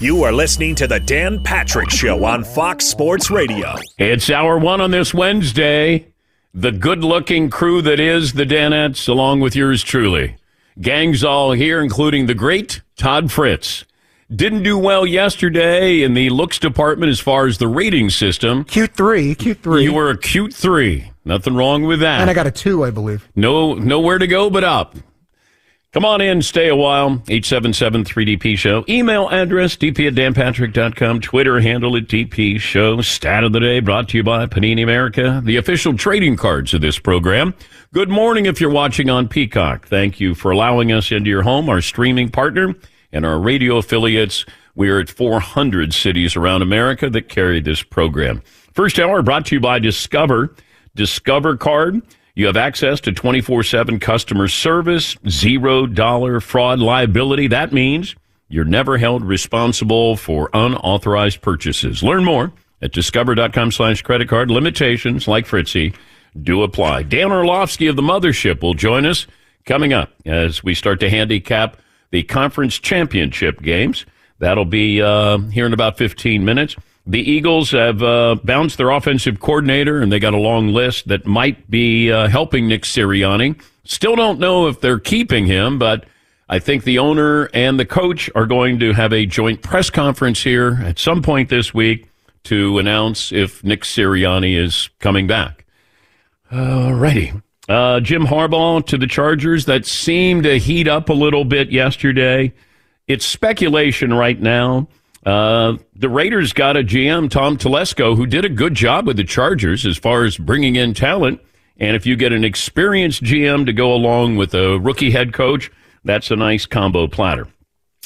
You are listening to the Dan Patrick Show on Fox Sports Radio. It's hour one on this Wednesday. The good looking crew that is the Danettes, along with yours truly. Gang's all here, including the great Todd Fritz. Didn't do well yesterday in the looks department as far as the rating system. Q3, Q3. You were a cute three. Nothing wrong with that. And I got a two, I believe. No, nowhere to go but up. Come on in, stay a while. 877-3DP Show. Email address, dp at danpatrick.com. Twitter handle at DP Show. Stat of the day brought to you by Panini America, the official trading cards of this program. Good morning if you're watching on Peacock. Thank you for allowing us into your home, our streaming partner, and our radio affiliates. We are at 400 cities around America that carry this program. First hour brought to you by Discover. Discover card you have access to 24 7 customer service, zero dollar fraud liability. That means you're never held responsible for unauthorized purchases. Learn more at discover.com slash credit card. Limitations, like Fritzy, do apply. Dan Orlovsky of the Mothership will join us coming up as we start to handicap the conference championship games. That'll be uh, here in about 15 minutes. The Eagles have uh, bounced their offensive coordinator, and they got a long list that might be uh, helping Nick Sirianni. Still don't know if they're keeping him, but I think the owner and the coach are going to have a joint press conference here at some point this week to announce if Nick Sirianni is coming back. Alrighty. Uh, Jim Harbaugh to the Chargers. That seemed to heat up a little bit yesterday. It's speculation right now uh, the Raiders got a GM, Tom Telesco, who did a good job with the Chargers as far as bringing in talent. And if you get an experienced GM to go along with a rookie head coach, that's a nice combo platter.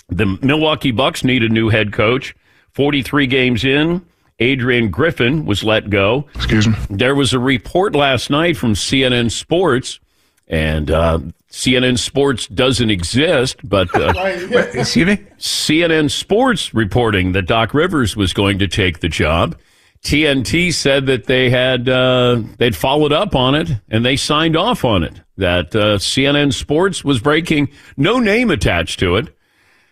The Milwaukee Bucks need a new head coach. 43 games in, Adrian Griffin was let go. Excuse me. There was a report last night from CNN Sports, and uh, CNN Sports doesn't exist, but uh, excuse me. CNN Sports reporting that Doc Rivers was going to take the job. TNT said that they had uh, they'd followed up on it and they signed off on it. That uh, CNN Sports was breaking, no name attached to it.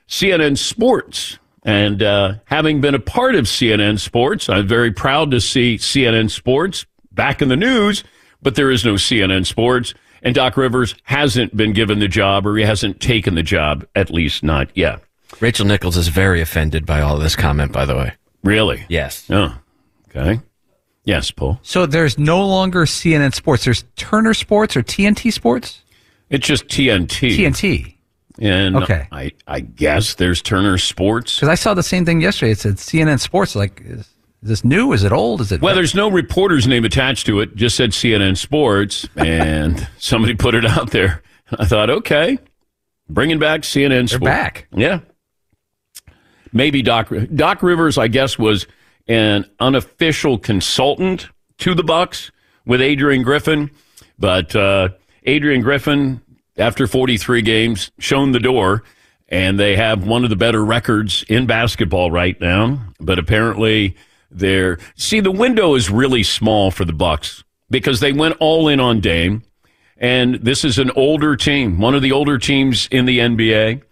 CNN Sports, and uh, having been a part of CNN Sports, I'm very proud to see CNN Sports back in the news. But there is no CNN Sports. And Doc Rivers hasn't been given the job or he hasn't taken the job, at least not yet. Rachel Nichols is very offended by all this comment, by the way. Really? Yes. Oh, okay. Yes, Paul. So there's no longer CNN Sports. There's Turner Sports or TNT Sports? It's just TNT. TNT. And okay. I, I guess there's Turner Sports. Because I saw the same thing yesterday. It said CNN Sports. Like, is, is this new? Is it old? Is it? Well, there's no reporter's name attached to it. Just said CNN Sports, and somebody put it out there. I thought, okay, bringing back CNN Sports. They're back. Yeah. Maybe Doc Doc Rivers, I guess, was an unofficial consultant to the Bucks with Adrian Griffin, but uh, Adrian Griffin, after 43 games, shown the door, and they have one of the better records in basketball right now. But apparently, there. See, the window is really small for the Bucks. because they went all in on Dame. And this is an older team, one of the older teams in the NBA.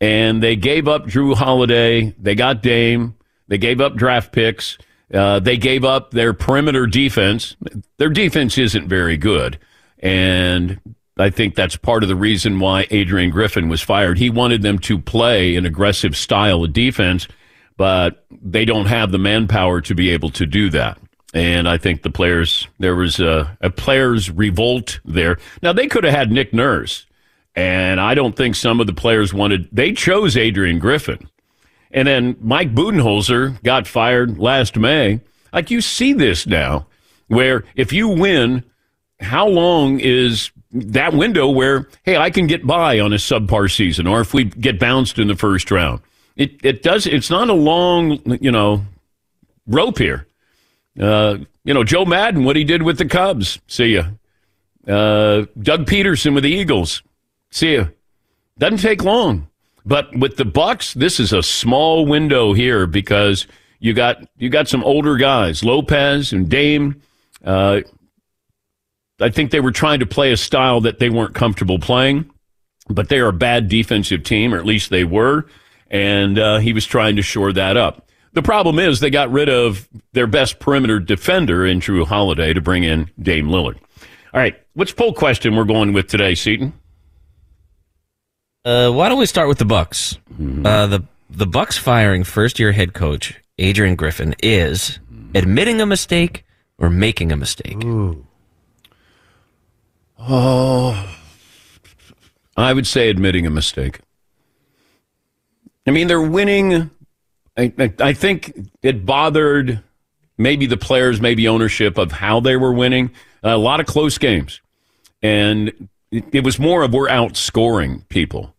And they gave up Jrue Holiday. They got Dame. They gave up draft picks. Uh, they gave up their perimeter defense. Their defense isn't very good. And I think that's part of the reason why Adrian Griffin was fired. He wanted them to play an aggressive style of defense, but they don't have the manpower to be able to do that. And I think the players, there was a, a players' revolt there. Now, they could have had Nick Nurse, and I don't think some of the players wanted, they chose Adrian Griffin. And then Mike Budenholzer got fired last May. Like you see this now, where if you win, how long is that window where, hey, I can get by on a subpar season, or if we get bounced in the first round? It, it does, it's not a long, you know, rope here. Uh, you know, Joe Maddon, what he did with the Cubs. See ya. Uh, Doug Pederson with the Eagles. See ya. Doesn't take long. But with the Bucks, this is a small window here because you got you got some older guys, Lopez and Dame. Uh, I think they were trying to play a style that they weren't comfortable playing, but they are a bad defensive team, or at least they were, and uh, he was trying to shore that up. The problem is they got rid of their best perimeter defender in Jrue Holiday to bring in Dame Lillard. All right, which poll question we're going with today, Seton? Uh, why don't we start with the Bucks? Uh, the the Bucks firing first year head coach Adrian Griffin is admitting a mistake or making a mistake. Oh, I would say admitting a mistake. I mean, they're winning. I, I, I think it bothered maybe the players, maybe ownership of how they were winning. a lot of close games. And it, it was more of we're outscoring people.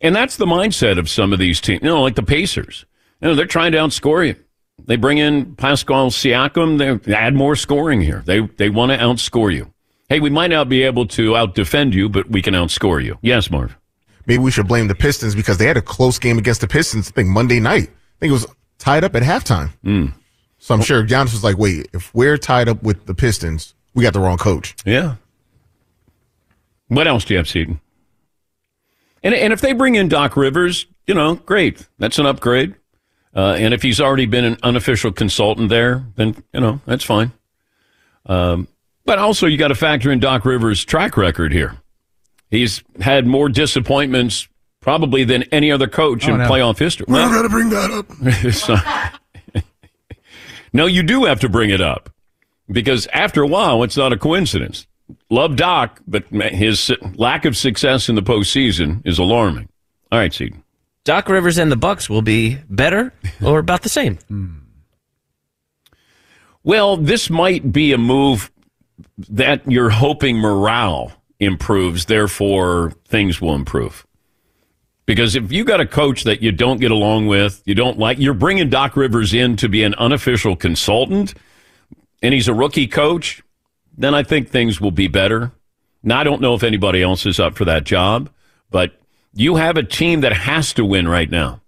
And that's the mindset of some of these teams, you know, like the Pacers. You know, they're trying to outscore you. They bring in Pascal Siakam, they add more scoring here. They, they want to outscore you. Hey, we might not be able to outdefend you, but we can outscore you. Yes, Marv. Maybe we should blame the Pistons because they had a close game against the Pistons, I think Monday night. I think it was tied up at halftime. Mm. So I'm sure Giannis was like, wait, if we're tied up with the Pistons, we got the wrong coach. Yeah. What else do you have, Seton? And, and if they bring in Doc Rivers, you know, great. That's an upgrade. Uh, and if he's already been an unofficial consultant there, then, you know, that's fine. Um, but also, you got to factor in Doc Rivers' track record here. He's had more disappointments probably than any other coach Oh, in no. playoff history. We're going to bring that up. It's no, you do have to bring it up because after a while, it's not a coincidence. Love Doc, but his lack of success in the postseason is alarming. All right, Seton. Doc Rivers and the Bucks will be better or about the same. Hmm. Well, this might be a move that you're hoping morale improves, therefore things will improve. Because if you got a coach that you don't get along with, you don't like, you're bringing Doc Rivers in to be an unofficial consultant, and he's a rookie coach, then I think things will be better. Now, I don't know if anybody else is up for that job, but you have a team that has to win right now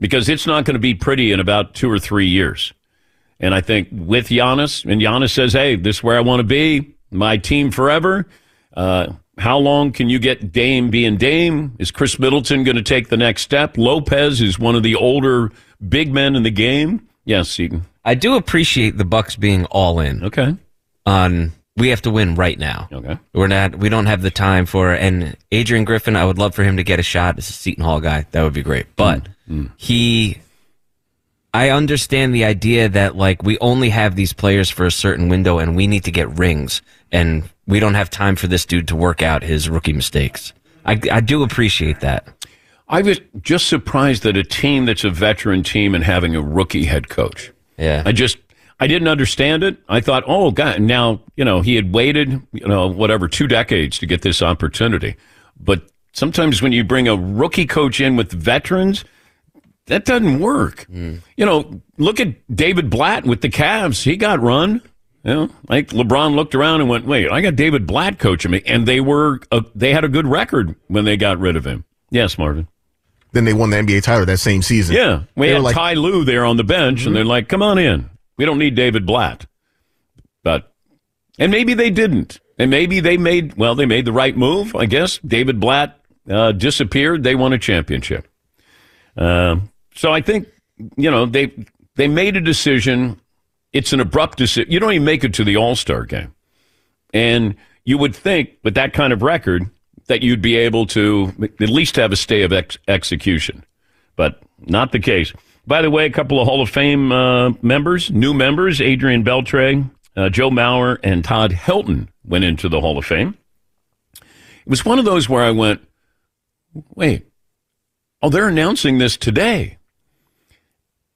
because it's not going to be pretty in about two or three years. And I think with Giannis, and Giannis says, hey, this is where I want to be, my team forever. Uh, how long can you get Dame being Dame? Is Khris Middleton going to take the next step? Lopez is one of the older big men in the game. Yes, Seton. I do appreciate the Bucks being all in Okay. on we have to win right now. Okay. We're not we don't have the time for and Adrian Griffin, I would love for him to get a shot as a Seton Hall guy. That would be great. But he I understand the idea that like we only have these players for a certain window and we need to get rings and we don't have time for this dude to work out his rookie mistakes. I, I do appreciate that. I was just surprised that a team that's a veteran team and having a rookie head coach. Yeah. I just I didn't understand it. I thought, oh God, now you know he had waited, you know, whatever two decades to get this opportunity. But sometimes when you bring a rookie coach in with veterans, that doesn't work. Hmm. You know, look at David Blatt with the Cavs. He got run. You know, like LeBron looked around and went, "Wait, I got David Blatt coaching me," and they were uh, they had a good record when they got rid of him. Yes, Marvin. Then they won the NBA title that same season. Yeah, we They had like- Ty Lue there on the bench, and they're like, "Come on in. We don't need David Blatt." But And maybe they didn't. And maybe they made, well, they made the right move, I guess. David Blatt uh, disappeared. They won a championship. Uh, so I think, you know, they, they made a decision. It's an abrupt decision. You don't even make it to the All Star game. And you would think, with that kind of record, that you'd be able to at least have a stay of ex- execution. But not the case. By the way, a couple of Hall of Fame uh, members, new members, Adrian Beltre, uh, Joe Mauer, and Todd Helton went into the Hall of Fame. It was one of those where I went, wait, oh, they're announcing this today.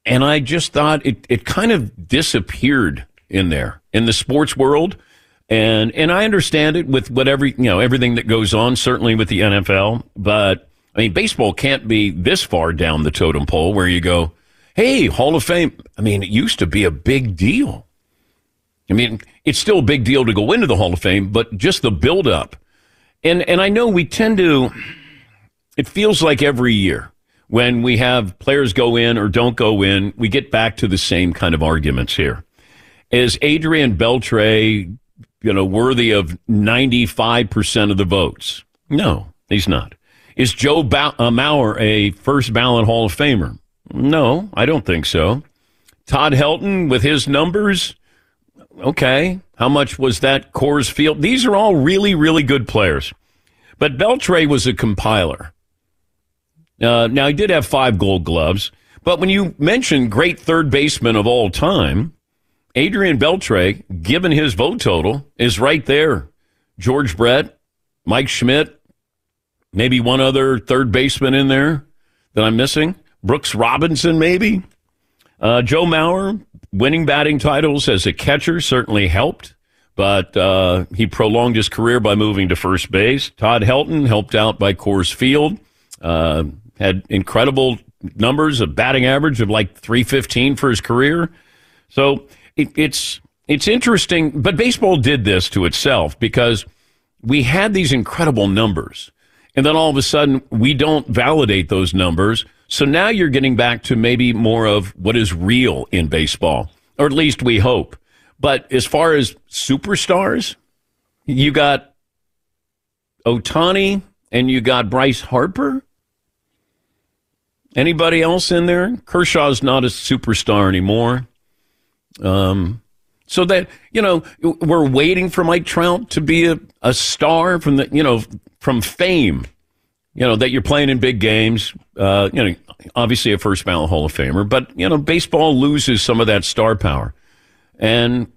And I just thought it, it kind of disappeared in there in the sports world. And and I understand it with whatever you know everything that goes on, certainly with the NFL. But I mean, baseball can't be this far down the totem pole where you go, "Hey, Hall of Fame." I mean, it used to be a big deal. I mean, it's still a big deal to go into the Hall of Fame, but just the build up. And and I know we tend to. It feels like every year when we have players go in or don't go in, we get back to the same kind of arguments here. Is Adrian Beltre you know, worthy of 95% of the votes? No, he's not. Is Joe ba- uh, Mauer a first ballot Hall of Famer? No, I don't think so. Todd Helton with his numbers, okay. How much was that Coors Field? These are all really, really good players. But Beltre was a compiler. Uh, now, he did have five gold gloves, but when you mention great third baseman of all time, Adrian Beltre, given his vote total, is right there. George Brett, Mike Schmidt, maybe one other third baseman in there that I'm missing. Brooks Robinson, maybe. Uh, Joe Mauer, winning batting titles as a catcher certainly helped, but uh, he prolonged his career by moving to first base. Todd Helton helped out by Coors Field, uh, had incredible numbers, a batting average of like 315 for his career. So it, it's it's interesting, but baseball did this to itself because we had these incredible numbers, and then all of a sudden we don't validate those numbers. So now you're getting back to maybe more of what is real in baseball, or at least we hope. But as far as superstars, you got Ohtani and you got Bryce Harper. Anybody else in there? Kershaw's not a superstar anymore. Um, so that you know, we're waiting for Mike Trout to be a, a star from the you know from fame. You know that you're playing in big games. Uh, you know, obviously a first ballot Hall of Famer, but you know baseball loses some of that star power, and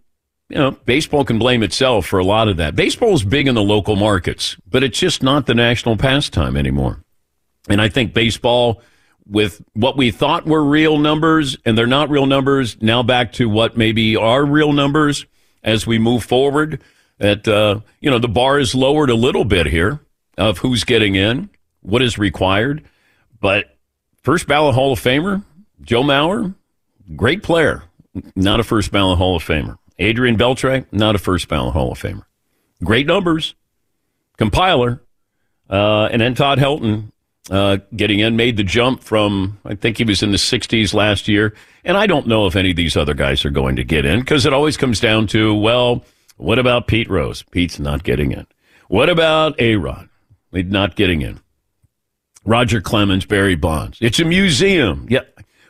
you know baseball can blame itself for a lot of that. Baseball is big in the local markets, but it's just not the national pastime anymore. And I think baseball with what we thought were real numbers and they're not real numbers. Now back to what maybe are real numbers as we move forward. That uh, you know the bar is lowered a little bit here of who's getting in, what is required. But first ballot Hall of Famer Joe Mauer, great player, not a first ballot Hall of Famer. Adrian Beltre, not a first ballot Hall of Famer. Great numbers, compiler, uh, and then Todd Helton uh, getting in, made the jump from, I think he was in the 60s last year. And I don't know if any of these other guys are going to get in because it always comes down to, well, what about Pete Rose? Pete's not getting in. What about A Rod? He's not getting in. Roger Clemens, Barry Bonds. It's a museum. Yeah.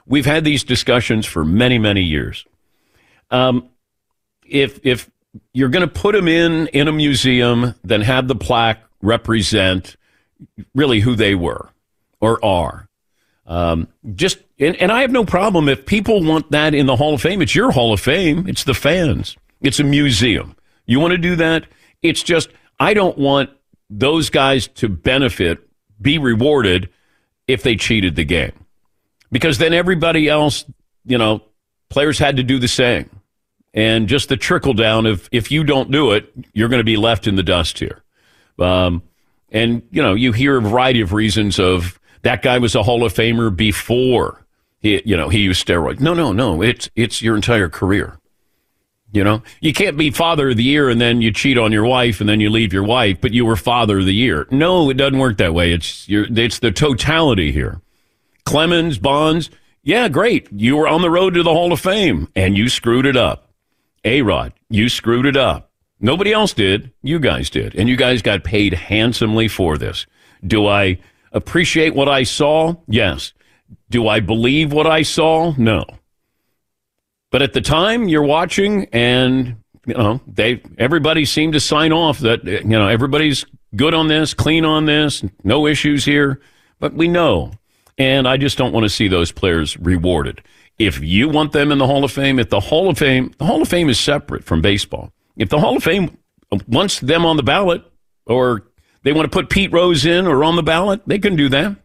We've had these discussions for many, many years. Um, if, if you're going to put them in, in a museum, then have the plaque represent really who they were or are. Um, just and, and I have no problem if people want that in the Hall of Fame. It's your Hall of Fame. It's the fans. It's a museum. You want to do that? It's just I don't want those guys to benefit, be rewarded if they cheated the game, because then everybody else, you know, players had to do the same, and just the trickle down of if you don't do it, you're going to be left in the dust here. Um, and, you know, you hear a variety of reasons of that guy was a Hall of Famer before he, you know, he used steroids. No, no, no. It's, it's your entire career. You know, you can't be father of the year and then you cheat on your wife and then you leave your wife, but you were father of the year. No, it doesn't work that way. It's your, it's the totality here. Clemens, Bonds, yeah, great. You were on the road to the Hall of Fame and you screwed it up. A Rod, you screwed it up. Nobody else did. You guys did. And you guys got paid handsomely for this. Do I appreciate what I saw? Yes. Do I believe what I saw? No. But at the time you're watching and you know, they everybody seemed to sign off that you know, everybody's good on this, clean on this, no issues here. But we know. And I just don't want to see those players rewarded. If you want them in the Hall of Fame, if the Hall of Fame, the Hall of Fame is separate from baseball. If the Hall of Fame wants them on the ballot or they want to put Pete Rose in or on the ballot, they can do that.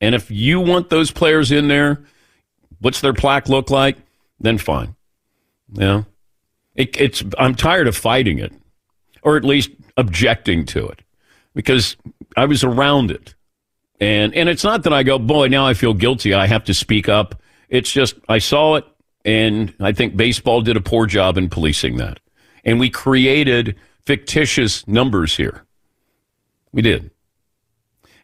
And if you want those players in there, what's their plaque look like? Then fine. Know, it, it's I'm tired of fighting it, or at least objecting to it, because I was around it, and and it's not that I go, boy, now I feel guilty. I have to speak up. It's just I saw it, and I think baseball did a poor job in policing that, and we created fictitious numbers here. We did.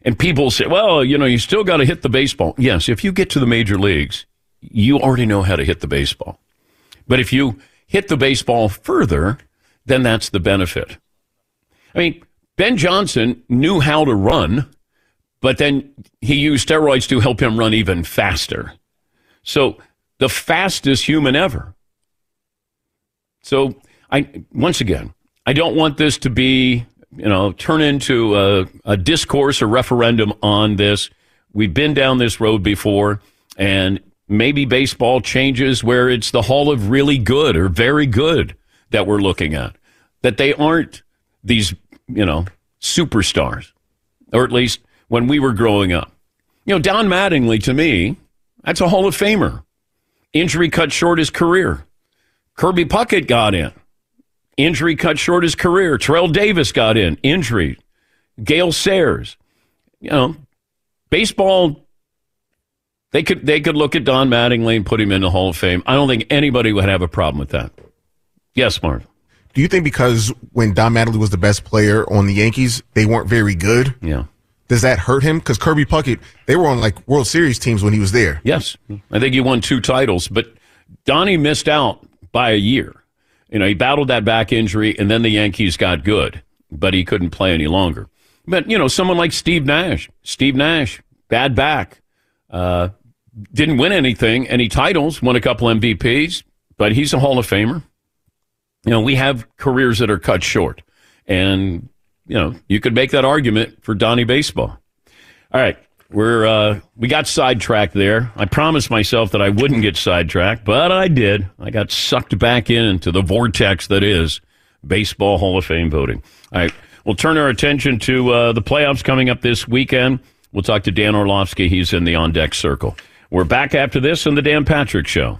And people say, well, you know, you still got to hit the baseball. Yes, if you get to the major leagues, you already know how to hit the baseball. But if you hit the baseball further, then that's the benefit. I mean, Ben Johnson knew how to run, but then he used steroids to help him run even faster. So the fastest human ever. So I once again, I don't want this to be you know, turn into a, a discourse or referendum on this. We've been down this road before, and maybe baseball changes where it's the Hall of really good or very good that we're looking at. That they aren't these, you know, superstars, or at least when we were growing up. You know, Don Mattingly, to me, that's a Hall of Famer. Injury cut short his career. Kirby Puckett got in. Injury cut short his career. Terrell Davis got in. Injury. Gale Sayers. You know, baseball. They could they could look at Don Mattingly and put him in the Hall of Fame. I don't think anybody would have a problem with that. Yes, Marv. Do you think because when Don Mattingly was the best player on the Yankees, they weren't very good? Yeah. Does that hurt him? Because Kirby Puckett, they were on like World Series teams when he was there. Yes, I think he won two titles, but Donnie missed out by a year. You know, he battled that back injury, and then the Yankees got good, but he couldn't play any longer. But, you know, someone like Steve Nash, Steve Nash, bad back, uh, didn't win anything, any titles, won a couple MVPs, but he's a Hall of Famer. You know, we have careers that are cut short. And, you know, you could make that argument for Donnie Baseball. All right. We're uh, we got sidetracked there. I promised myself that I wouldn't get sidetracked, but I did. I got sucked back into the vortex that is baseball Hall of Fame voting. All right, we'll turn our attention to uh, the playoffs coming up this weekend. We'll talk to Dan Orlovsky. He's in the on deck circle. We're back after this on the Dan Patrick Show.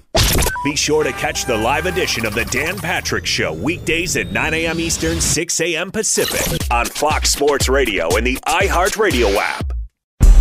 Be sure to catch the live edition of the Dan Patrick Show weekdays at 9 a.m. Eastern, 6 a.m. Pacific on Fox Sports Radio and the iHeartRadio app.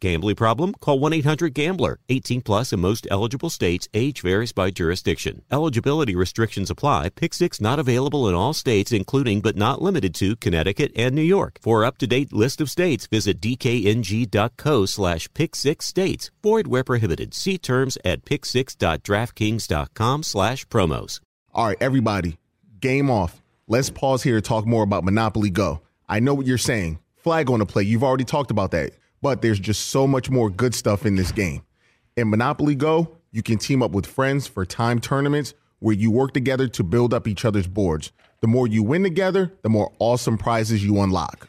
Gambling problem? Call 1 800 Gambler. 18 plus in most eligible states. Age varies by jurisdiction. Eligibility restrictions apply. Pick six not available in all states, including but not limited to Connecticut and New York. For up to date list of states, visit dkng.co slash pick six states. Void where prohibited. See terms at pick6.draftkings.com slash promos. All right, everybody, game off. Let's pause here to talk more about Monopoly Go. I know what you're saying flag on the play. You've already talked about that. But there's just so much more good stuff in this game. In Monopoly Go, you can team up with friends for time tournaments where you work together to build up each other's boards. The more you win together, the more awesome prizes you unlock.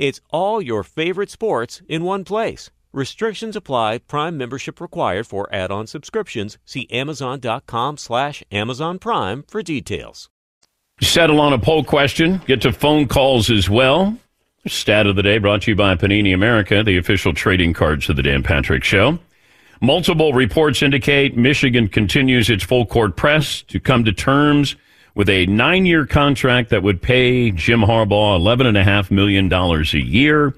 It's all your favorite sports in one place. Restrictions apply. Prime membership required for add-on subscriptions. See Amazon.com slash Amazon Prime for details. Settle on a poll question. Get to phone calls as well. Stat of the day brought to you by Panini America, the official trading cards of the Dan Patrick Show. Multiple reports indicate Michigan continues its full court press to come to terms with a nine year contract that would pay Jim Harbaugh $11.5 million a year.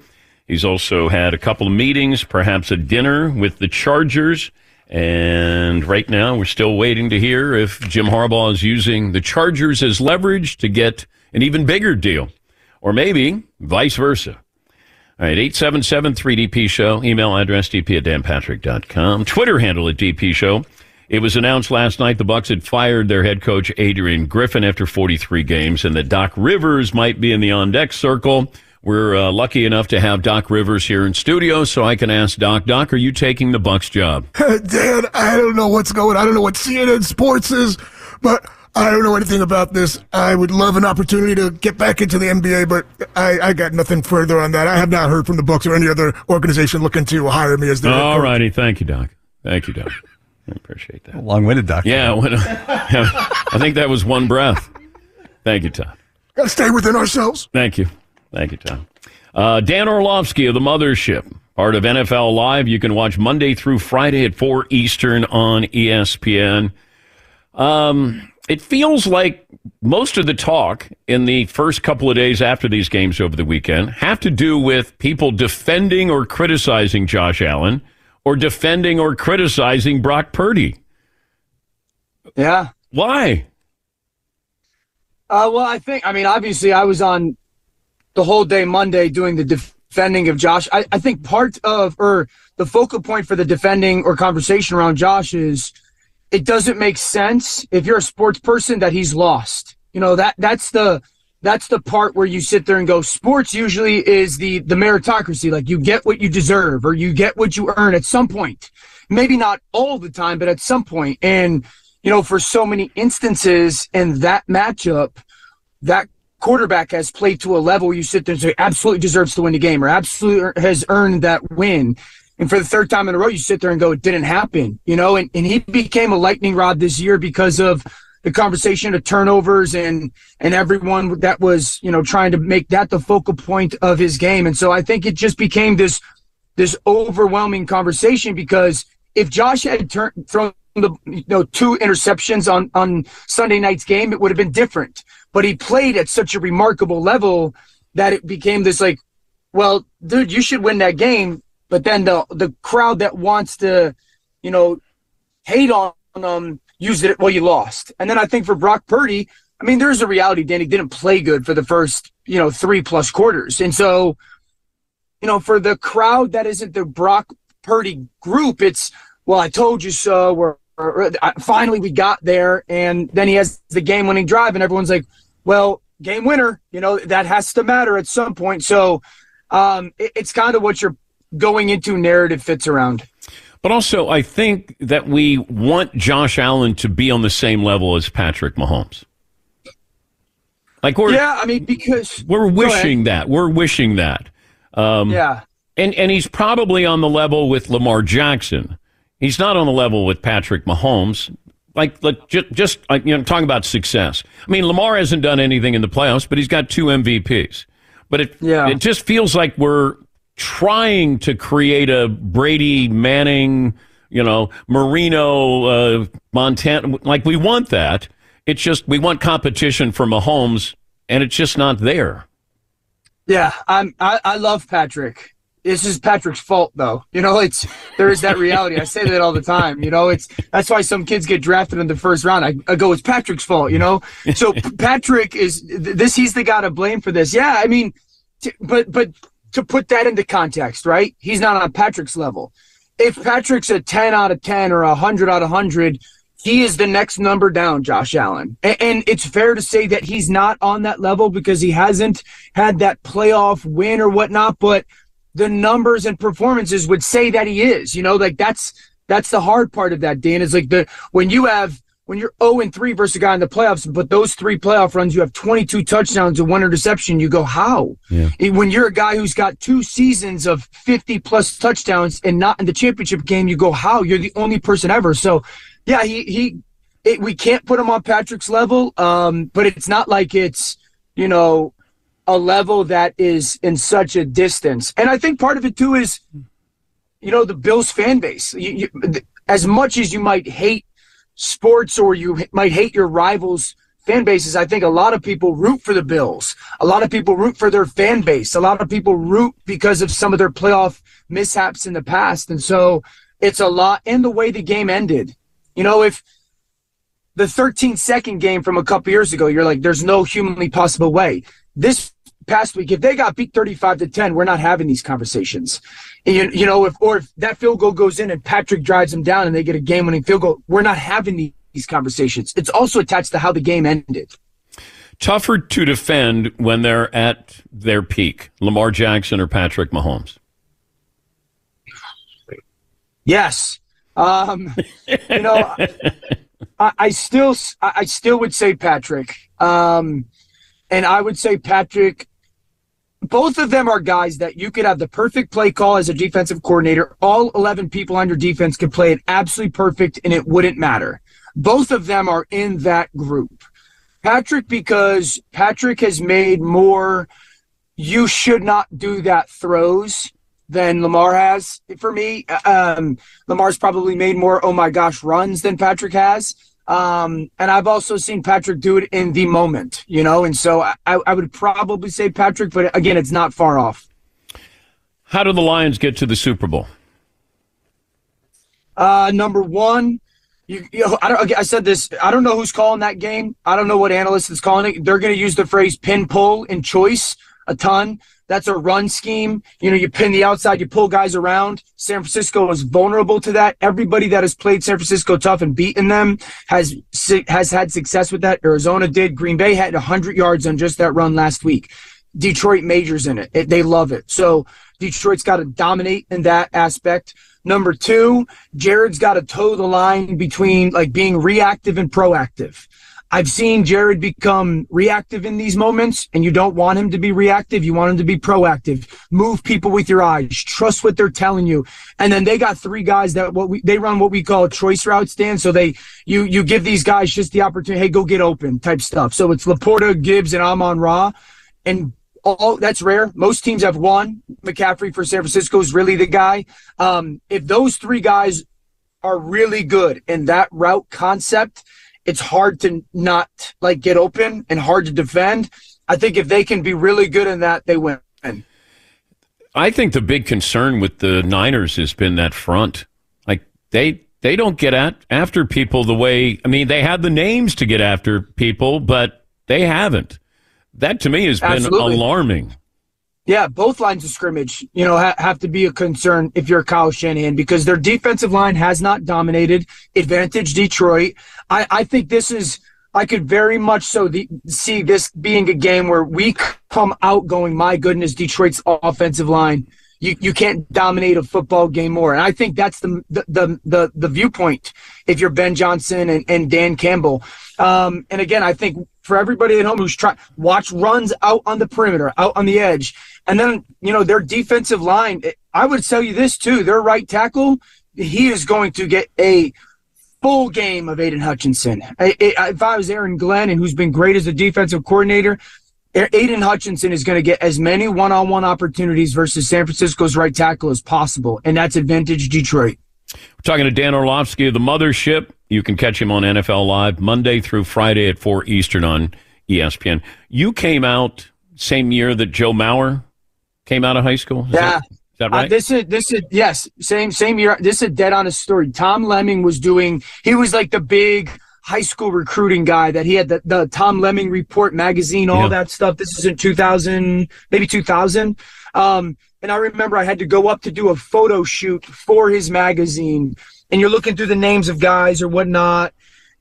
He's also had a couple of meetings, perhaps a dinner with the Chargers. And right now, we're still waiting to hear if Jim Harbaugh is using the Chargers as leverage to get an even bigger deal, or maybe vice versa. All right, 877 3DP Show. Email address dp at danpatrick.com. Twitter handle at DP Show. It was announced last night the Bucks had fired their head coach Adrian Griffin after 43 games, and that Doc Rivers might be in the on deck circle. We're uh, lucky enough to have Doc Rivers here in studio, so I can ask Doc. Doc, are you taking the Bucks job? Dan, I don't know what's going. On. I don't know what CNN Sports is, but I don't know anything about this. I would love an opportunity to get back into the NBA, but I, I got nothing further on that. I have not heard from the Bucks or any other organization looking to hire me as their head All righty. Thank you, Doc. Thank you, Doc. I appreciate that. Long winded, Doc. Yeah, when, I think that was one breath. Thank you, Tom. Got to stay within ourselves. Thank you. Thank you, Tom. Uh, Dan Orlovsky of the Mothership, part of NFL Live. You can watch Monday through Friday at 4 Eastern on ESPN. Um, it feels like most of the talk in the first couple of days after these games over the weekend have to do with people defending or criticizing Josh Allen or defending or criticizing Brock Purdy. Yeah. Why? Uh, well, I think, I mean, obviously, I was on the whole day Monday doing the defending of Josh. I, I think part of, or the focal point for the defending or conversation around Josh is it doesn't make sense if you're a sports person that he's lost. You know, that that's the, that's the part where you sit there and go, sports usually is the, the meritocracy. Like you get what you deserve or you get what you earn at some point. Maybe not all the time, but at some point. And, you know, for so many instances in that matchup, that quarterback has played to a level you sit there and say absolutely deserves to win the game or absolutely has earned that win. And for the third time in a row, you sit there and go, it didn't happen, you know, and, and he became a lightning rod this year because of the conversation of turnovers and, and everyone that was, you know, trying to make that the focal point of his game. And so I think it just became this, this overwhelming conversation because if Josh had turned, thrown the, you know, two interceptions on, on Sunday night's game, it would have been different. But he played at such a remarkable level that it became this like, well, dude, you should win that game. But then the the crowd that wants to, you know, hate on them used it. Well, you lost. And then I think for Brock Purdy, I mean, there's a reality. Danny didn't play good for the first, you know, three plus quarters. And so, you know, for the crowd that isn't the Brock Purdy group, it's, well, I told you so. We're, or, finally we got there. And then he has the game winning drive, and everyone's like, well, game winner, you know, that has to matter at some point. So um, it, it's kind of what you're going into narrative fits around. But also, I think that we want Josh Allen to be on the same level as Patrick Mahomes. Like we're yeah, I mean because we're wishing that we're wishing that. Um, yeah, and and he's probably on the level with Lamar Jackson. He's not on the level with Patrick Mahomes. Like, like just, just like, you know, talking about success. I mean, Lamar hasn't done anything in the playoffs, but he's got two MVPs. But it yeah. it just feels like we're trying to create a Brady Manning, you know, Marino, uh, Montana. Like we want that. It's just we want competition for Mahomes, and it's just not there. Yeah, I'm. I, I love Patrick. This is Patrick's fault, though. You know, it's there is that reality. I say that all the time. You know, it's that's why some kids get drafted in the first round. I, I go, it's Patrick's fault. You know, so Patrick is this. He's the guy to blame for this. Yeah, I mean, t- but but to put that into context, right? He's not on Patrick's level. If Patrick's a ten out of ten or a hundred out of hundred, he is the next number down, Josh Allen. And, and, it's fair to say that he's not on that level because he hasn't had that playoff win or whatnot, but the numbers and performances would say that he is. You know, like that's that's the hard part of that, Dan, is like the when you have when you're 0 and 3 versus a guy in the playoffs, but those three playoff runs, you have 22 touchdowns and one interception. You go, how? Yeah. When you're a guy who's got two seasons of 50 plus touchdowns and not in the championship game, you go, how? You're the only person ever. So yeah, he he. It, we can't put him on Patrick's level, um, but it's not like it's you know a level that is in such a distance. And I think part of it too is you know the Bills fan base. You, you, as much as you might hate sports or you might hate your rivals fan bases, I think a lot of people root for the Bills. A lot of people root for their fan base. A lot of people root because of some of their playoff mishaps in the past. And so it's a lot in the way the game ended. You know, if the 13 second game from a couple years ago, you're like, there's no humanly possible way. This past week, if they got beat 35 to 10, we're not having these conversations. You, you know, if or if that field goal goes in and Patrick drives them down and they get a game winning field goal, we're not having these conversations. It's also attached to how the game ended. Tougher to defend when they're at their peak, Lamar Jackson or Patrick Mahomes? Yes. Um, you know, I, I, still, I still would say Patrick. Um, and I would say Patrick. Both of them are guys that you could have the perfect play call as a defensive coordinator. All 11 people on your defense could play it absolutely perfect and it wouldn't matter. Both of them are in that group. Patrick, because Patrick has made more you should not do that throws than Lamar has for me. Um, Lamar's probably made more oh my gosh runs than Patrick has. Um, and I've also seen Patrick do it in the moment, you know, and so I, I would probably say Patrick, but again, it's not far off. How do the Lions get to the Super Bowl? Uh, number one, you, you know, I, don't, I said this. I don't know who's calling that game. I don't know what analyst is calling it. They're going to use the phrase pin pull and choice a ton. That's a run scheme. You know, you pin the outside, you pull guys around. San Francisco is vulnerable to that. Everybody that has played San Francisco tough and beaten them has has had success with that. Arizona did. Green Bay had 100 yards on just that run last week. Detroit majors in it. it they love it. So Detroit's got to dominate in that aspect. Number two, Jared's got to toe the line between like being reactive and proactive. I've seen Jared become reactive in these moments, and you don't want him to be reactive. You want him to be proactive. Move people with your eyes. Trust what they're telling you. And then they got three guys that what we they run what we call choice routes, Dan. So they you you give these guys just the opportunity, hey, go get open type stuff. So it's LaPorta, Gibbs, and Amon Ra. And all that's rare. Most teams have one. McCaffrey for San Francisco is really the guy. Um, if those three guys are really good in that route concept, it's hard to not like get open and hard to defend. I think if they can be really good in that, they win. I think the big concern with the Niners has been that front. Like they they don't get at after people the way I mean they had the names to get after people, but They haven't. That to me has been alarming. Yeah, both lines of scrimmage, you know, ha- have to be a concern if you're Kyle Shanahan because their defensive line has not dominated. Advantage Detroit. I, I think this is. I could very much so the, see this being a game where we come out going, my goodness, Detroit's offensive line. You, you can't dominate a football game more. And I think that's the the the the, the viewpoint if you're Ben Johnson and, and Dan Campbell. Um, and again, I think for everybody at home who's trying watch runs out on the perimeter, out on the edge, and then you know their defensive line. Eh, I would tell you this too: their right tackle, he is going to get a full game of Aidan Hutchinson. I, I, if I was Aaron Glenn, and who's been great as a defensive coordinator, Aidan Hutchinson is going to get as many one-on-one opportunities versus San Francisco's right tackle as possible, and that's advantage Detroit. We're talking to Dan Orlovsky of the Mothership. You can catch him on NFL Live Monday through Friday at 4 Eastern on ESPN. You came out same year that Joe Mauer came out of high school? Is yeah. That, is that right? Uh, this is this is yes, same same year. This is dead on a story. Tom Lemming was doing. He was like the big high school recruiting guy that he had the, the Tom Lemming Report magazine, all Yeah. that stuff. This is in 2000, maybe 2000. Um, and I remember I had to go up to do a photo shoot for his magazine. And you're looking through the names of guys or whatnot.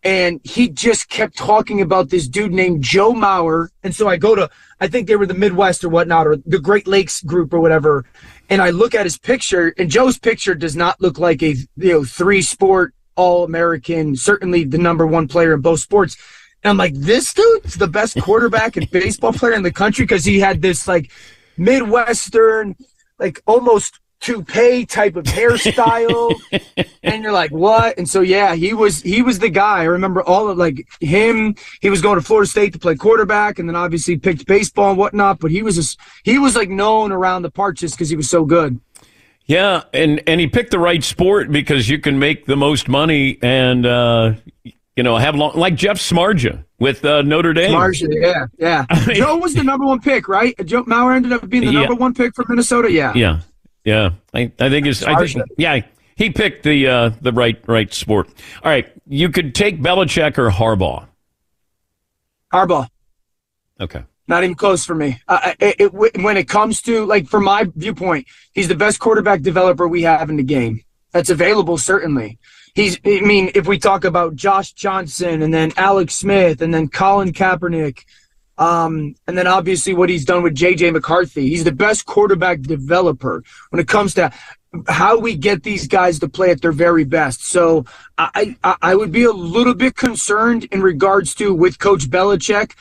And he just kept talking about this dude named Joe Mauer. And so I go to, I think they were the Midwest or whatnot, or the Great Lakes group or whatever. And I look at his picture, and Joe's picture does not look like a you know three sport all American, certainly the number one player in both sports. And I'm like, this dude's the best quarterback and baseball player in the country because he had this like Midwestern, like almost toupee type of hairstyle. and you're like, what? And so yeah, he was he was the guy. I remember all of like him. He was going to Florida State to play quarterback, and then obviously picked baseball and whatnot. But he was just he was like known around the park just because he was so good. Yeah, and and he picked the right sport because you can make the most money and uh, you know have long like Jeff Samardzija with uh, Notre Dame. Samardzija, yeah, yeah. Joe was the number one pick, right? Joe Mauer ended up being the Yeah. number one pick for Minnesota. Yeah. Yeah, yeah. I, I think it's. I think, yeah, he picked the uh, the right right sport. All right, you could take Belichick or Harbaugh. Harbaugh. Okay. Not even close for me. Uh, it, it, when it comes to like, from my viewpoint, he's the best quarterback developer we have in the game. That's available, certainly. He's. I mean, if we talk about Josh Johnson and then Alex Smith and then Colin Kaepernick, um, and then obviously what he's done with JJ McCarthy, he's the best quarterback developer when it comes to how we get these guys to play at their very best. So I, I, I would be a little bit concerned in regards to with Coach Belichick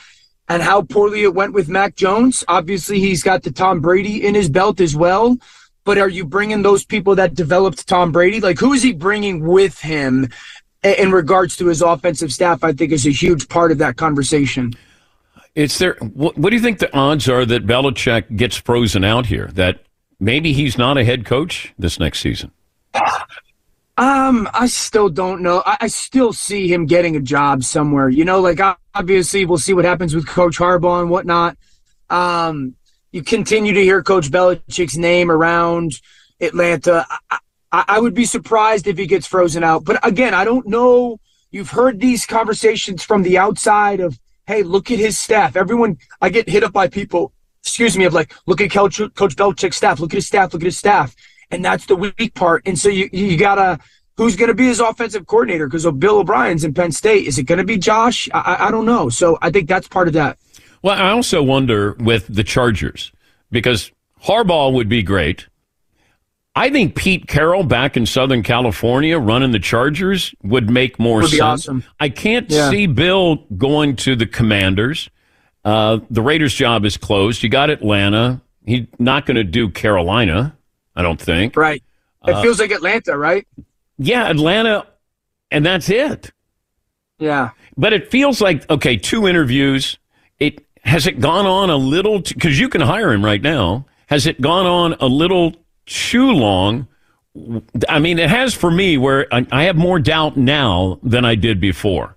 and how poorly it went with Mac Jones. Obviously, he's got the Tom Brady in his belt as well. But are you bringing those people that developed Tom Brady? Like, who is he bringing with him in regards to his offensive staff? I think is a huge part of that conversation. It's there. What, what do you think the odds are that Belichick gets frozen out here? That maybe he's not a head coach this next season. Um, I still don't know. I, I still see him getting a job somewhere. You know, like obviously we'll see what happens with Coach Harbaugh and whatnot. Um, you continue to hear Coach Belichick's name around Atlanta. I, I, I would be surprised if he gets frozen out. But again, I don't know. You've heard these conversations from the outside of, hey, look at his staff. Everyone, I get hit up by people, excuse me, of like, look at Coach, Coach Belichick's staff. Look at his staff. Look at his staff. And that's the weak part. And so you, you gotta, who's going to be his offensive coordinator? Because Bill O'Brien's in Penn State. Is it going to be Josh? I- I don't know. So I think that's part of that. Well, I also wonder with the Chargers because Harbaugh would be great. I think Pete Carroll back in Southern California running the Chargers would make more Would sense. awesome. I can't Yeah. see Bill going to the Commanders. Uh, the Raiders' job is closed. You got Atlanta. He's not going to do Carolina, I don't think. Right. It Uh, feels like Atlanta, right? Yeah, Atlanta, and that's it. Yeah. But it feels like okay, two interviews. It has it gone on a little because you can hire him right now. Has it gone on a little too long? I mean, it has for me where I, have more doubt now than I did before.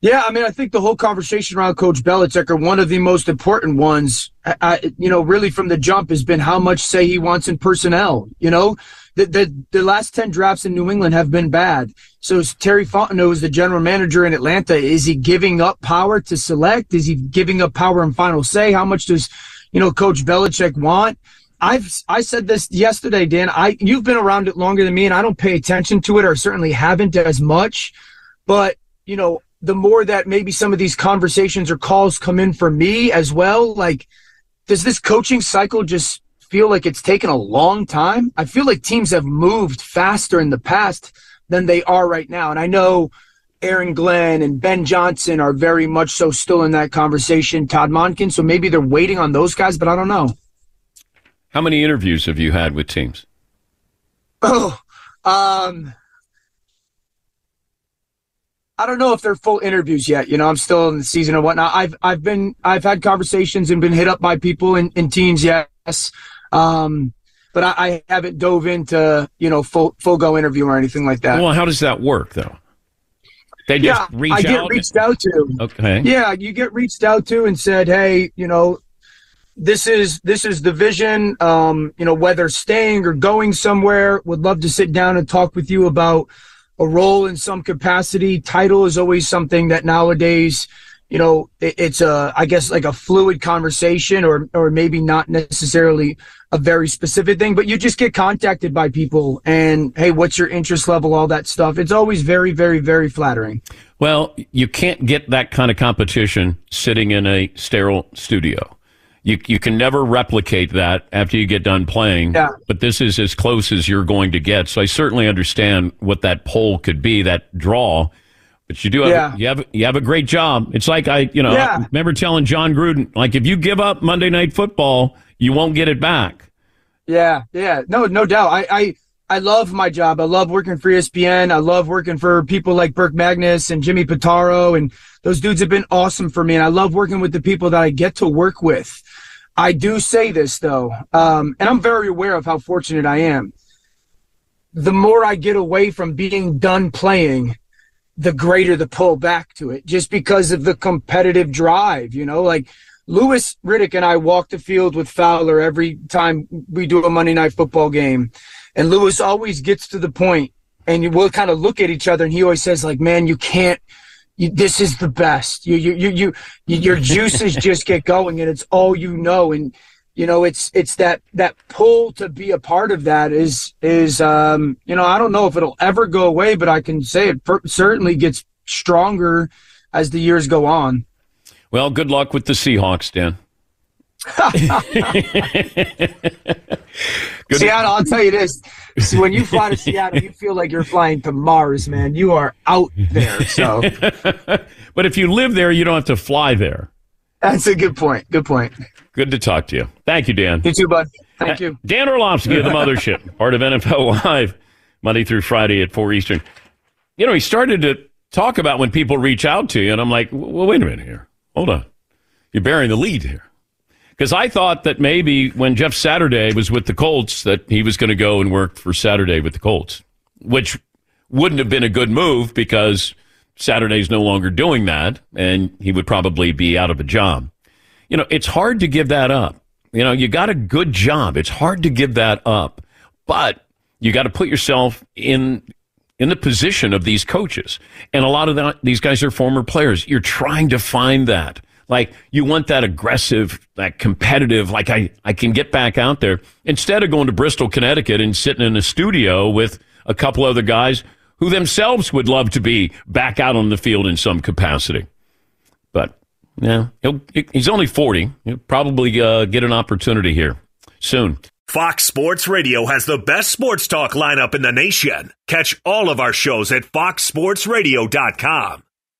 Yeah, I mean, I think the whole conversation around Coach Belichick are one of the most important ones. I, you know, really from the jump has been how much say he wants in personnel. You know, the, the, the last 10 drafts in New England have been bad. So Terry Fontenot is the general manager in Atlanta. Is he giving up power to select? Is he giving up power and final say? How much does, you know, Coach Belichick want? I've I said this yesterday, Dan. I you've been around it longer than me, and I don't pay attention to it, or certainly haven't as much. But you know, the more that maybe some of these conversations or calls come in for me as well, like, does this coaching cycle just feel like it's taken a long time? I feel like teams have moved faster in the past than they are right now, and I know. Aaron Glenn and Ben Johnson are very much so still in that conversation. Todd Monken, so maybe they're waiting on those guys, but I don't know. How many interviews have you had with teams? Oh, um, I don't know if they're full interviews yet. You know, I'm still in the season and whatnot. I've I've been I've had conversations and been hit up by people in, in teams, yes. Um, but I, I haven't dove into you know full full go interview or anything like that. Well, how does that work though? They just yeah, reach I get out. reached out to. Okay. Yeah, you get reached out to and said, hey, you know, this is this is the vision. Um, you know, whether staying or going somewhere, would love to sit down and talk with you about a role in some capacity. Title is always something that nowadays, you know, it, it's a I guess like a fluid conversation or or maybe not necessarily a very specific thing, but you just get contacted by people and hey, what's your interest level, all that stuff. It's always very, very, very flattering. Well, you can't get that kind of competition sitting in a sterile studio. You you can never replicate that after you get done playing. Yeah. But this is as close as you're going to get. So I certainly understand what that poll could be, that draw. But you do have Yeah. you have you have a great job. It's like I you know Yeah. I remember telling Jon Gruden like if you give up Monday Night Football, you won't get it back. Yeah, yeah, no, no doubt. I, I, I love my job. I love working for ESPN. I love working for people like Burke Magnus and Jimmy Pitaro, and those dudes have been awesome for me. And I love working with the people that I get to work with. I do say this though, um, and I'm very aware of how fortunate I am. The more I get away from being done playing, the greater the pull back to it, just because of the competitive drive. You know, like Louis Riddick and I walk the field with Fowler every time we do a Monday night football game. And Louis always gets to the point and we'll kind of look at each other and he always says like, man, you can't, you, this is the best. You, you, you, you, you, your juices just get going and it's all you know. And, you know, it's, it's that, that pull to be a part of that is, is, um, you know, I don't know if it'll ever go away, but I can say it per- certainly gets stronger as the years go on. Well, good luck with the Seahawks, Dan. Seattle, I'll tell you this. See, when you fly to Seattle, you feel like you're flying to Mars, man. You are out there. So but if you live there, you don't have to fly there. that's a good point. Good point. Good to talk to you. Thank you, Dan. You too, bud. Thank you. Dan Orlovsky of the Mothership, part of NFL Live, Monday through Friday at 4 Eastern. You know, he started to talk about when people reach out to you, and I'm like, well, wait a minute here. Hold on. You're bearing the lead here. Because I thought that maybe when Jeff Saturday was with the Colts, that he was going to go and work for Saturday with the Colts, which wouldn't have been a good move because Saturday's no longer doing that, and he would probably be out of a job. You know, it's hard to give that up. You know, you got a good job. It's hard to give that up, but you got to put yourself in in the position of these coaches. And a lot of these guys are former players. You're trying to find that. Like you want that aggressive, that competitive, like I, I can get back out there instead of going to Bristol, Connecticut and sitting in a studio with a couple other guys who themselves would love to be back out on the field in some capacity. But yeah, he's only 40. He'll probably uh, get an opportunity here soon. Fox Sports Radio has the best sports talk lineup in the nation. Catch all of our shows at foxsportsradio.com.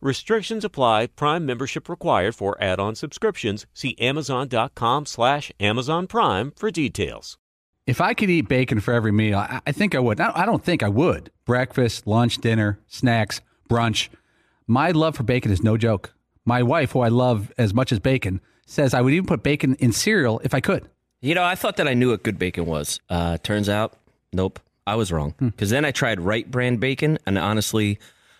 Restrictions apply. Prime membership required for add-on subscriptions. See Amazon.com slash Amazon Prime for details. If I could eat bacon for every meal, I, I think I would. I, I don't think I would. Breakfast, lunch, dinner, snacks, brunch. My love for bacon is no joke. My wife, who I love as much as bacon, says I would even put bacon in cereal if I could. You know, I thought that I knew what good bacon was. Uh, turns out, nope, I was wrong. Because then I tried Wright Brand bacon, and honestly,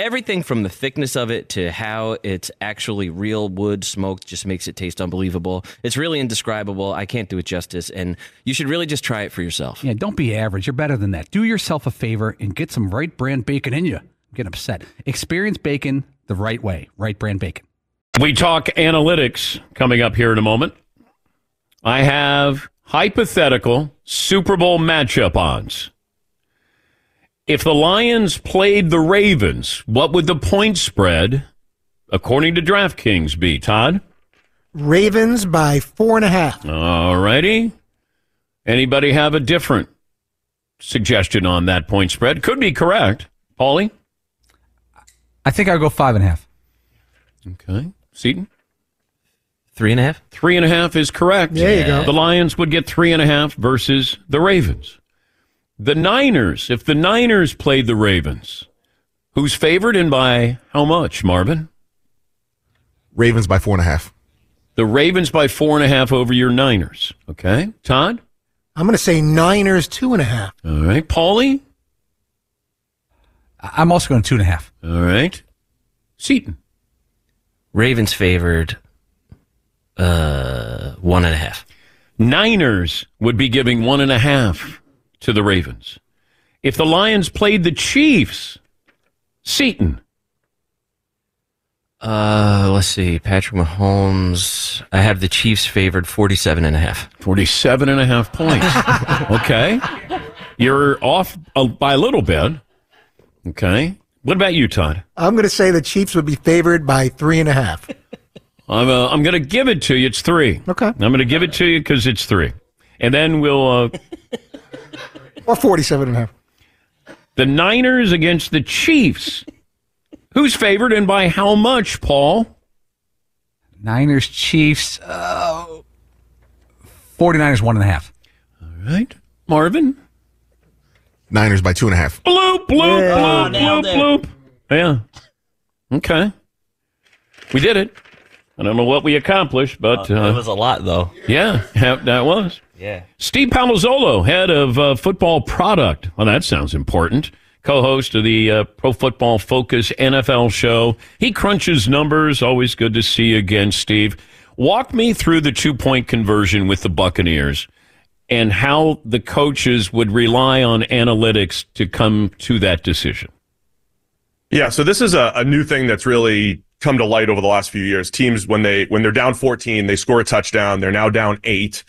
Everything from the thickness of it to how it's actually real wood smoked just makes it taste unbelievable. It's really indescribable. I can't do it justice, and you should really just try it for yourself. Yeah, don't be average. You're better than that. Do yourself a favor and get some Wright Brand bacon in you. I'm getting upset. Experience bacon the right way. Wright Brand bacon. We talk analytics coming up here in a moment. I have hypothetical Super Bowl matchup odds. If the Lions played the Ravens, what would the point spread, according to DraftKings, be? Todd? Ravens by four and a half. All righty. Anybody have a different suggestion on that point spread? Could be correct. Paulie? I think I'll go five and a half. Okay. Seton? Three and a half? Three and a half is correct. There you go. The Lions would get three and a half versus the Ravens. The Niners, if the Niners played the Ravens, who's favored and by how much, Marvin? Ravens by four and a half. The Ravens by four and a half over your Niners. Okay. Todd? I'm going to say Niners two and a half. All right. Paulie? I- I'm also going two and a half. All right. Seton? Ravens favored uh, one and a half. Niners would be giving one and a half to the Ravens. If the Lions played the Chiefs, Seton. Uh, let's see. Patrick Mahomes. I have the Chiefs favored 47 and a half. 47 and a half points. okay. You're off by a little bit. Okay. What about you, Todd? I'm going to say the Chiefs would be favored by three and a half. I'm, uh, I'm going to give it to you. It's three. Okay. I'm going to give it to you because it's three. And then we'll, uh, Or 47 and a half. the Niners against the Chiefs. Who's favored and by how much, Paul? Niners, Chiefs, uh, 49ers, one and a half. All right. Marvin? Niners by two and a half. Bloop, bloop, Yeah. bloop, nailed bloop, bloop. Yeah. Okay. We did it. I don't know what we accomplished, but it uh, was a lot, though. yeah, yeah, that was. Yeah. Steve Palazzolo, head of uh, football product. Well, that sounds important. Co-host of the uh, Pro Football Focus NFL show. He crunches numbers. Always good to see you again, Steve. Walk me through the two-point conversion with the Buccaneers and how the coaches would rely on analytics to come to that decision. Yeah, so this is a, a new thing that's really come to light over the last few years. Teams when they when they're down 14, they score a touchdown. They're now down eight,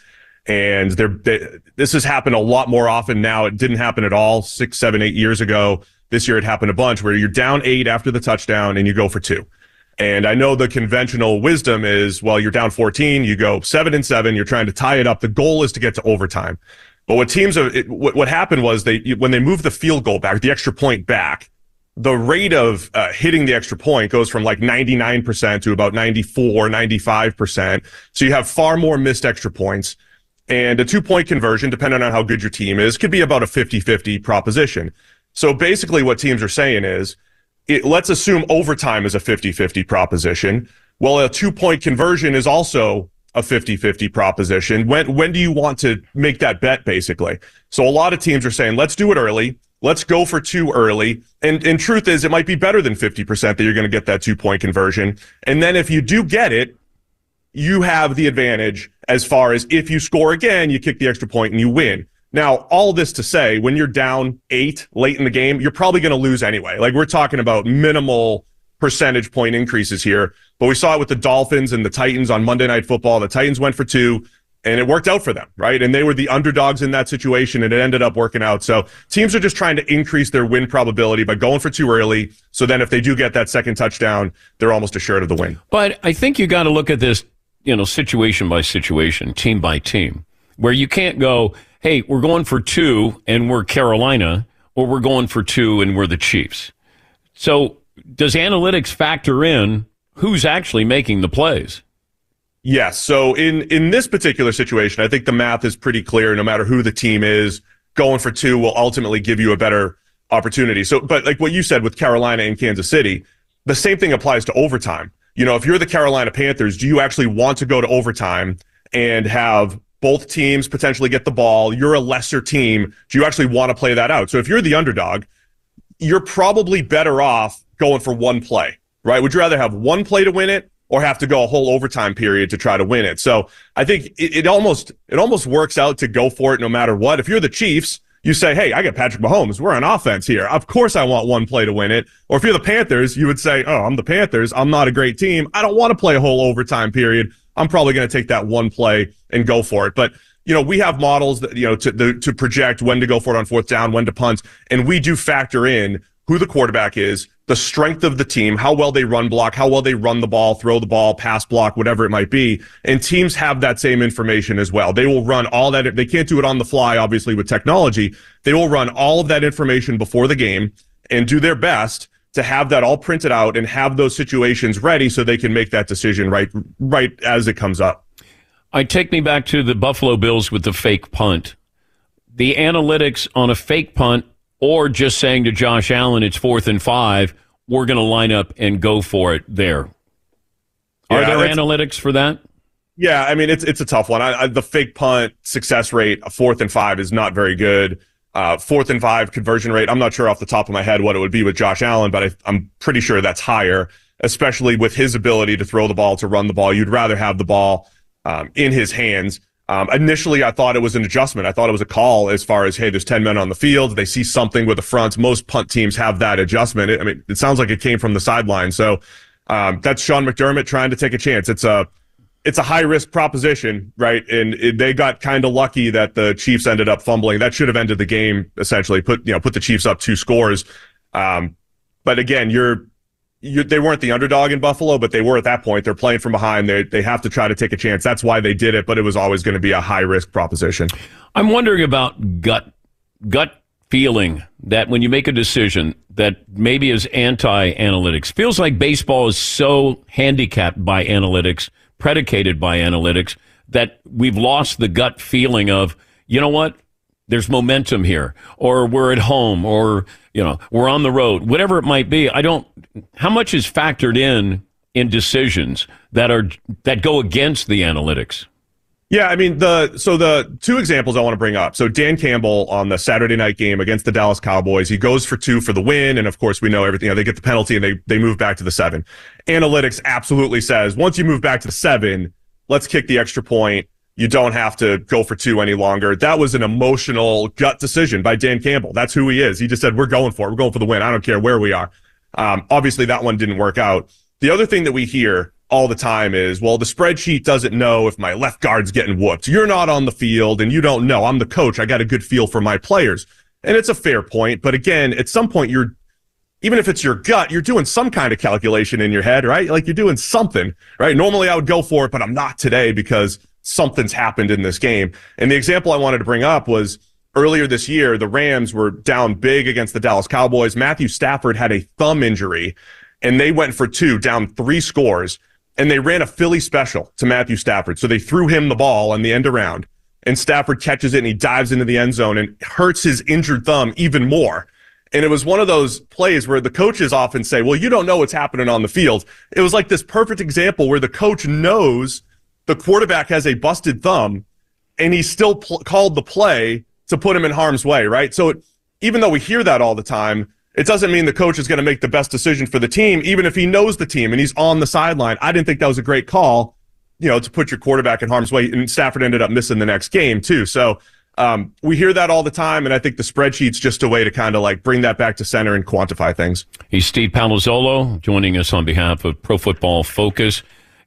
and they're they, this has happened a lot more often now. It didn't happen at all six, seven, eight years ago. This year it happened a bunch where you're down eight after the touchdown and you go for two. And I know the conventional wisdom is, well, you're down 14, you go seven and seven, you're trying to tie it up. The goal is to get to overtime. But what teams have, it, what, what happened was they, when they moved the field goal back, the extra point back, the rate of uh, hitting the extra point goes from like 99% to about 94, 95%. So you have far more missed extra points. And a two point conversion, depending on how good your team is, could be about a 50 50 proposition. So basically, what teams are saying is, it, let's assume overtime is a 50 50 proposition. Well, a two point conversion is also a 50 50 proposition. When, when do you want to make that bet, basically? So a lot of teams are saying, let's do it early. Let's go for two early. And, and truth is, it might be better than 50% that you're going to get that two point conversion. And then if you do get it, you have the advantage as far as if you score again, you kick the extra point and you win. Now, all this to say, when you're down eight late in the game, you're probably going to lose anyway. Like we're talking about minimal percentage point increases here, but we saw it with the Dolphins and the Titans on Monday Night Football. The Titans went for two and it worked out for them, right? And they were the underdogs in that situation and it ended up working out. So teams are just trying to increase their win probability by going for two early. So then if they do get that second touchdown, they're almost assured of the win. But I think you got to look at this, you know, situation by situation, team by team, where you can't go, hey, we're going for two and we're Carolina, or we're going for two and we're the Chiefs. So does analytics factor in who's actually making the plays? Yes. So in in this particular situation, I think the math is pretty clear. No matter who the team is, going for two will ultimately give you a better opportunity. So, but like what you said with Carolina and Kansas City, the same thing applies to overtime. You know, if you're the Carolina Panthers, do you actually want to go to overtime and have both teams potentially get the ball? You're a lesser team. Do you actually want to play that out? So if you're the underdog, you're probably better off going for one play, right? Would you rather have one play to win it or have to go a whole overtime period to try to win it. So I think it, it, almost it almost works out to go for it no matter what. If you're the Chiefs, you say, "Hey, I got Patrick Mahomes. We're on offense here. Of course, I want one play to win it." Or if you're the Panthers, you would say, "Oh, I'm the Panthers. I'm not a great team. I don't want to play a whole overtime period. I'm probably going to take that one play and go for it." But you know, we have models that you know to the, to project when to go for it on fourth down, when to punt, and we do factor in who the quarterback is, the strength of the team, how well they run block, how well they run the ball, throw the ball, pass block, whatever it might be. And teams have that same information as well. They will run all that. They can't do it on the fly, obviously, with technology. They will run all of that information before the game and do their best to have that all printed out and have those situations ready so they can make that decision right, right as it comes up. I take me back to the Buffalo Bills with the fake punt. The analytics on a fake punt or just saying to Josh Allen, it's fourth and five, we're going to line up and go for it there. Are yeah, there analytics for that? Yeah, I mean it's it's a tough one. I, I, the fake punt success rate, fourth and five, is not very good. Uh, fourth and five conversion rate, I'm not sure off the top of my head what it would be with Josh Allen, but I, I'm pretty sure that's higher, especially with his ability to throw the ball, to run the ball. You'd rather have the ball um, in his hands. Um, initially, I thought it was an adjustment. I thought it was a call as far as, hey, there's 10 men on the field. They see something with the fronts. Most punt teams have that adjustment. It, I mean, it sounds like it came from the sideline. So um, that's Sean McDermott trying to take a chance. It's a it's a high risk proposition, right? And it, they got kind of lucky that the Chiefs ended up fumbling. That should have ended the game essentially. Put you know put the Chiefs up two scores. Um, but again, you're you, they weren't the underdog in Buffalo, but they were at that point. They're playing from behind. They they have to try to take a chance. That's why they did it, but it was always going to be a high risk proposition. I'm wondering about gut gut feeling that when you make a decision that maybe is anti analytics, feels like baseball is so handicapped by analytics, predicated by analytics, that we've lost the gut feeling of, you know what, there's momentum here, or we're at home, or you know we're on the road, whatever it might be. I don't. How much is factored in in decisions that are that go against the analytics? Yeah, I mean the so the two examples I want to bring up. So Dan Campbell on the Saturday night game against the Dallas Cowboys, he goes for two for the win, and of course we know everything. You know, they get the penalty and they they move back to the seven. Analytics absolutely says once you move back to the seven, let's kick the extra point you don't have to go for two any longer. That was an emotional gut decision by Dan Campbell. That's who he is. He just said, we're going for it. We're going for the win. I don't care where we are. Um, obviously that one didn't work out. The other thing that we hear all the time is, well, the spreadsheet doesn't know if my left guard's getting whooped. You're not on the field and you don't know. I'm the coach. I got a good feel for my players. And it's a fair point. But again, at some point, you're, even if it's your gut, you're doing some kind of calculation in your head, right? Like you're doing something, right? Normally I would go for it, but I'm not today because something's happened in this game. And the example I wanted to bring up was earlier this year, the Rams were down big against the Dallas Cowboys. Matthew Stafford had a thumb injury and they went for two, down three scores and they ran a Philly special to Matthew Stafford. So they threw him the ball on the end around, and Stafford catches it and he dives into the end zone and hurts his injured thumb even more. And it was one of those plays where the coaches often say, Well, you don't know what's happening on the field. It was like this perfect example where the coach knows the quarterback has a busted thumb and he still pl- called the play to put him in harm's way, right? So it, even though we hear that all the time, it doesn't mean the coach is going to make the best decision for the team, even if he knows the team and he's on the sideline. I didn't think that was a great call, you know, to put your quarterback in harm's way. And Stafford ended up missing the next game, too. So um, we hear that all the time. And I think the spreadsheet's just a way to kind of like bring that back to center and quantify things. He's Steve Palazzolo joining us on behalf of Pro Football Focus.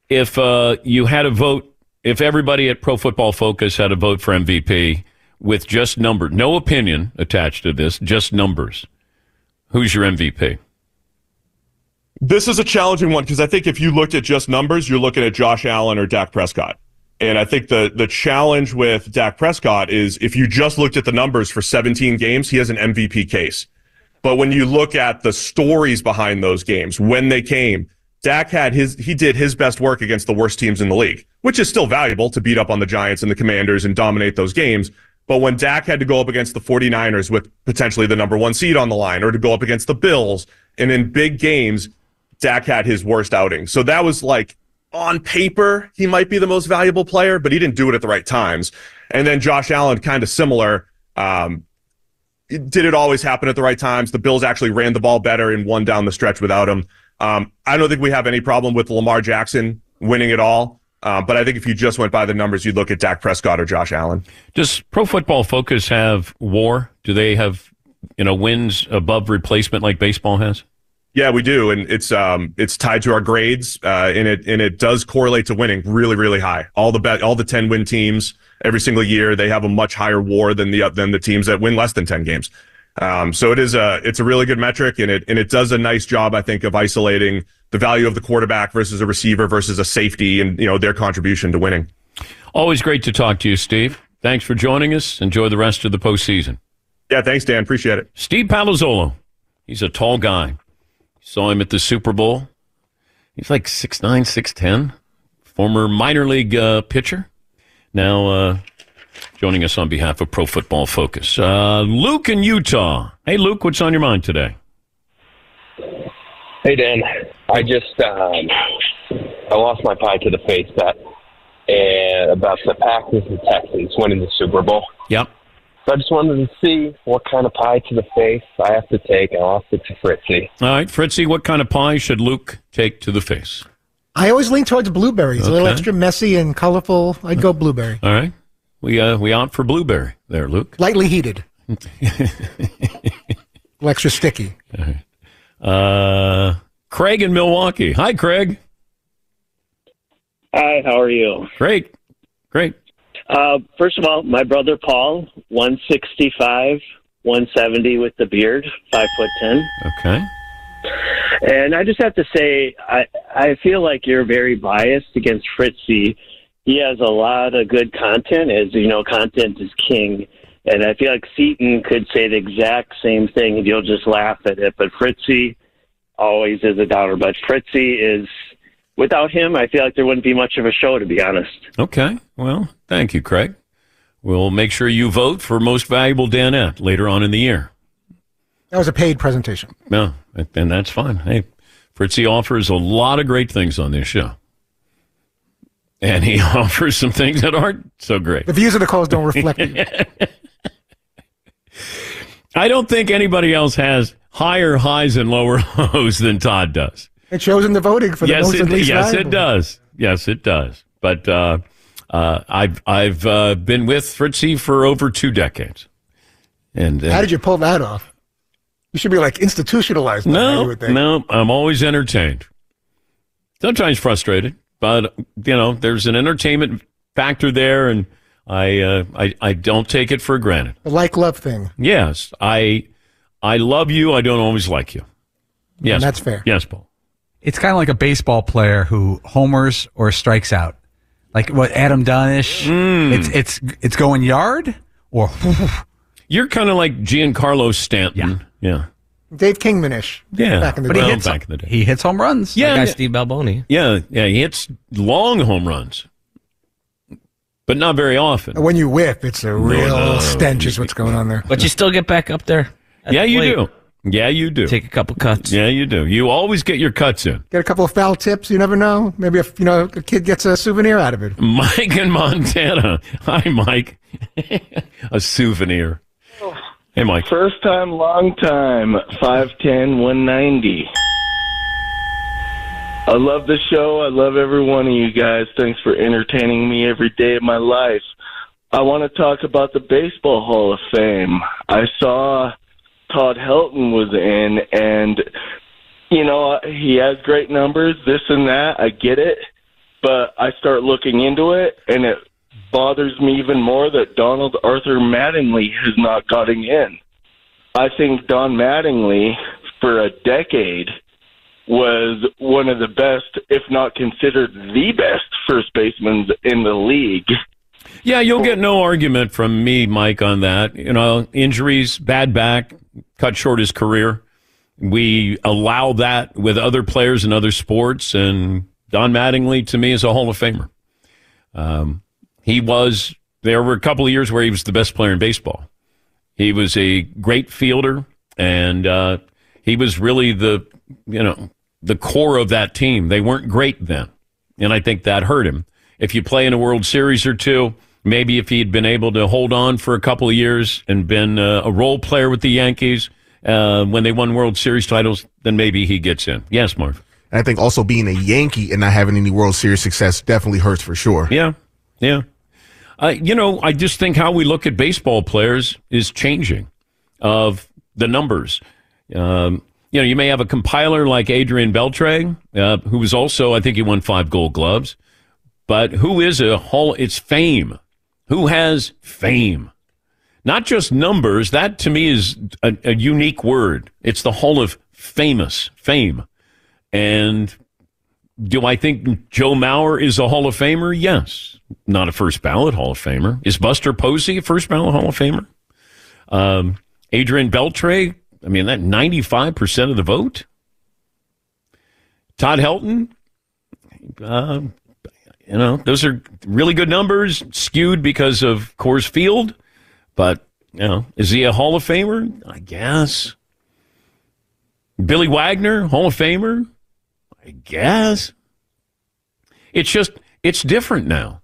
If uh, you had a vote, if everybody at Pro Football Focus had a vote for MVP with just number, no opinion attached to this, just numbers Who's your MVP? This is a challenging one because I think if you looked at just numbers, you're looking at Josh Allen or Dak Prescott. And I think the the challenge with Dak Prescott is if you just looked at the numbers for 17 games, he has an MVP case. But when you look at the stories behind those games, when they came, Dak had his he did his best work against the worst teams in the league, which is still valuable to beat up on the Giants and the Commanders and dominate those games. But when Dak had to go up against the 49ers with potentially the number one seed on the line, or to go up against the Bills, and in big games, Dak had his worst outing. So that was like on paper, he might be the most valuable player, but he didn't do it at the right times. And then Josh Allen, kind of similar. Um, did it always happen at the right times? The Bills actually ran the ball better and won down the stretch without him. Um, I don't think we have any problem with Lamar Jackson winning it all. Uh, but I think if you just went by the numbers, you'd look at Dak Prescott or Josh Allen. Does Pro Football Focus have WAR? Do they have you know wins above replacement like baseball has? Yeah, we do, and it's um it's tied to our grades, uh, and it and it does correlate to winning really really high. All the bet all the ten win teams every single year they have a much higher WAR than the than the teams that win less than ten games. Um, so it is a it's a really good metric, and it and it does a nice job, I think, of isolating the value of the quarterback versus a receiver versus a safety, and you know their contribution to winning. Always great to talk to you, Steve. Thanks for joining us. Enjoy the rest of the postseason. Yeah, thanks, Dan. Appreciate it. Steve Palazzolo. He's a tall guy. Saw him at the Super Bowl. He's like 6'9", 6'10", former minor league uh, pitcher. Now uh, joining us on behalf of Pro Football Focus. Uh, Luke in Utah. Hey, Luke, what's on your mind today? Hey, Dan. I just um, I lost my pie to the face bet and about the Packers and Texans winning the Super Bowl. Yep. So I just wanted to see what kind of pie to the face I have to take. I lost it to Fritzy. All right, Fritzy, what kind of pie should Luke take to the face? I always lean towards blueberries. A little extra messy and colorful. I'd go blueberry. All right. We uh we out for blueberry there, Luke. Lightly heated. little extra sticky. Uh Craig in Milwaukee. Hi, Craig. Hi, how are you? Great. Great. Uh, first of all, my brother Paul, 165, 170 with the beard, 5 foot 10. Okay. And I just have to say, I, I feel like you're very biased against Fritzy. He has a lot of good content, as you know, content is king. And I feel like Seton could say the exact same thing and you'll just laugh at it. But Fritzy always is a downer. But Fritzy is, without him, I feel like there wouldn't be much of a show, to be honest. Okay. Well, thank you, Craig. We'll make sure you vote for most valuable Danette later on in the year. That was a paid presentation. No, and that's fine. Hey, Fritzy offers a lot of great things on this show. And he offers some things that aren't so great. The views of the calls don't reflect you. I don't think anybody else has higher highs and lower lows than Todd does. It shows in the voting for the yes, most it, and least yes, valuable. it does. Yes, it does. But uh, uh, I've I've uh, been with Fritzy for over two decades. And uh, How did you pull that off? You should be like institutionalized. no, no, I'm always entertained. Sometimes frustrated, but you know, there's an entertainment factor there, and I uh, I I don't take it for granted. The like love thing. Yes, I I love you. I don't always like you. Yes, And that's fair. Yes, Paul. It's kind of like a baseball player who homers or strikes out, like what Adam Dunnish. Hmm. It's it's it's going yard or You're kind of like Giancarlo Stanton. Yeah. Yeah. Dave Kingman-ish. Yeah. Back in the But day. he hits back in the day. he hits home runs. Yeah, guy yeah. Steve Balboni. Yeah, yeah, he hits long home runs, but not very often. When you whip, it's a real no. stench is what's going on there. But you still get back up there. Yeah, the you do. Yeah, you do. Take a couple cuts. Yeah, you do. You always get your cuts in. Get a couple of foul tips. You never know. Maybe if you know a kid gets a souvenir out of it. Mike in Montana. Hi, Mike. a souvenir. Hey, Mike. First time, long time, 5'10, 190. I love the show. I love every one of you guys. Thanks for entertaining me every day of my life. I want to talk about the Baseball Hall of Fame. I saw Todd Helton was in, and, you know, he has great numbers, this and that. I get it. But I start looking into it, and it bothers me even more that Donald Arthur Mattingly has not gotten in. I think Don Mattingly, for a decade, was one of the best, if not considered the best, first basemen in the league. Yeah, you'll get no argument from me, Mike, on that. You know, injuries, bad back, cut short his career. We allow that with other players in other sports, and Don Mattingly, to me, is a Hall of Famer. Um, he was, there were a couple of years where he was the best player in baseball. He was a great fielder, and uh, he was really the, you know, the core of that team. They weren't great then, and I think that hurt him. If you play in a World Series or two, maybe if he'd been able to hold on for a couple of years and been uh, a role player with the Yankees uh, when they won World Series titles, then maybe he gets in. Yes, Marv. And I think also being a Yankee and not having any World Series success definitely hurts for sure. Yeah, yeah. Uh, you know, I just think how we look at baseball players is changing of the numbers. Um, you know, you may have a compiler like Adrian Beltre, uh, who was also, I think he won five gold gloves, but who is a hall, it's fame. Who has fame? Not just numbers. That to me is a, a unique word. It's the Hall of Famous, fame. And do I think Joe Mauer is a Hall of Famer? Yes. Not a first ballot Hall of Famer. Is Buster Posey a first ballot Hall of Famer? Um, Adrian Beltre, I mean, that 95% of the vote. Todd Helton, uh, you know, those are really good numbers, skewed because of Coors Field. But, you know, is he a Hall of Famer? I guess. Billy Wagner, Hall of Famer? I guess. It's just, it's different now.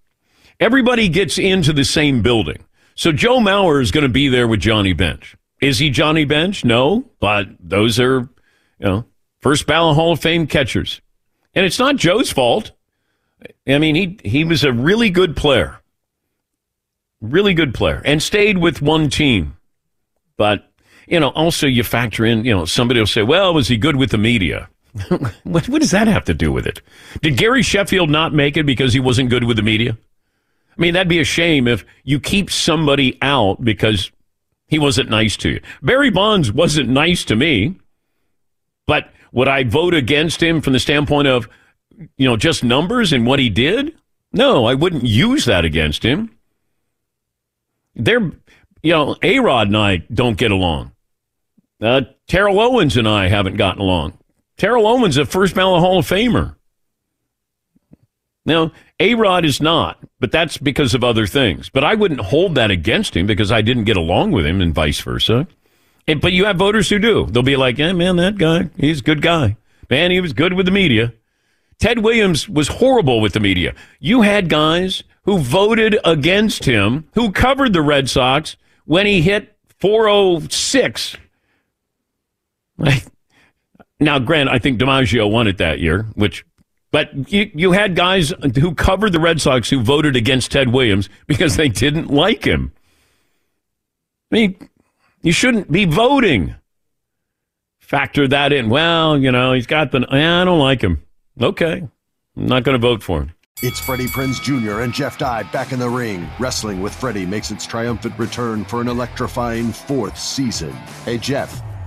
Everybody gets into the same building. So Joe Mauer is going to be there with Johnny Bench. Is he Johnny Bench? No, but those are, you know, first ballot Hall of Fame catchers. And it's not Joe's fault. I mean, he, he was a really good player. Really good player. And stayed with one team. But, you know, also you factor in, you know, somebody will say, well, was he good with the media? what, what does that have to do with it? Did Gary Sheffield not make it because he wasn't good with the media? I mean, that'd be a shame if you keep somebody out because he wasn't nice to you. Barry Bonds wasn't nice to me, but would I vote against him from the standpoint of, you know, just numbers and what he did? No, I wouldn't use that against him. They're, you know, A Rod and I don't get along. Uh, Terrell Owens and I haven't gotten along. Terrell Owens a first ballot Hall of Famer. Now, A Rod is not, but that's because of other things. But I wouldn't hold that against him because I didn't get along with him and vice versa. And, but you have voters who do. They'll be like, yeah, man, that guy, he's a good guy. Man, he was good with the media. Ted Williams was horrible with the media. You had guys who voted against him, who covered the Red Sox when he hit 406. Now, Grant, I think DiMaggio won it that year, which, but you, you had guys who covered the Red Sox who voted against Ted Williams because they didn't like him. I mean, you shouldn't be voting. Factor that in. Well, you know, he's got the, I don't like him. Okay. I'm not going to vote for him. It's Freddie Prinze Jr. and Jeff Dye back in the ring. Wrestling with Freddie makes its triumphant return for an electrifying fourth season. Hey, Jeff,